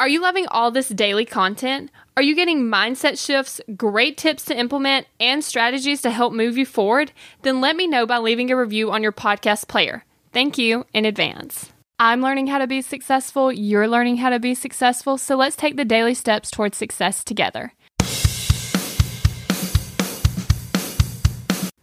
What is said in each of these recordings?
Are you loving all this daily content? Are you getting mindset shifts, great tips to implement, and strategies to help move you forward? Then let me know by leaving a review on your podcast player. Thank you in advance. I'm learning how to be successful, you're learning how to be successful, so let's take the daily steps towards success together.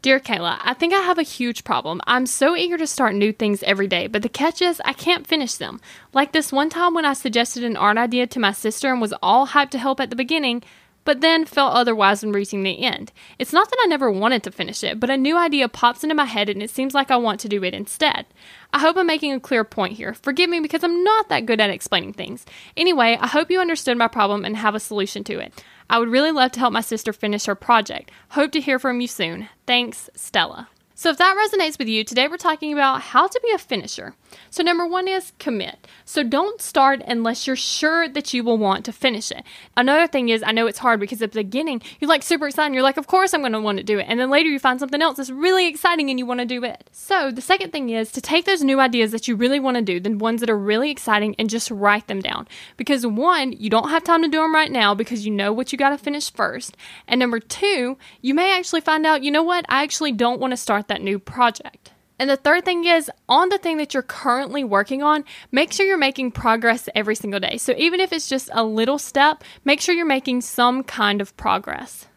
Dear Kayla, I think I have a huge problem. I'm so eager to start new things every day, but the catch is I can't finish them. Like this one time when I suggested an art idea to my sister and was all hyped to help at the beginning, but then felt otherwise when reaching the end. It's not that I never wanted to finish it, but a new idea pops into my head and it seems like I want to do it instead. I hope I'm making a clear point here. Forgive me because I'm not that good at explaining things. Anyway, I hope you understood my problem and have a solution to it. I would really love to help my sister finish her project. Hope to hear from you soon. Thanks, Stella. So, if that resonates with you, today we're talking about how to be a finisher. So, number one is commit. So, don't start unless you're sure that you will want to finish it. Another thing is, I know it's hard because at the beginning, you're like super excited. You're like, of course I'm going to want to do it. And then later you find something else that's really exciting and you want to do it. So, the second thing is to take those new ideas that you really want to do, the ones that are really exciting, and just write them down. Because one, you don't have time to do them right now because you know what you got to finish first. And number two, you may actually find out, you know what, I actually don't want to start that new project. And the third thing is on the thing that you're currently working on, make sure you're making progress every single day. So even if it's just a little step, make sure you're making some kind of progress.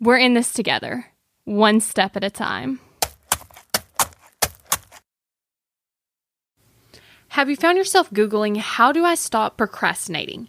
We're in this together, one step at a time. Have you found yourself Googling, How do I stop procrastinating?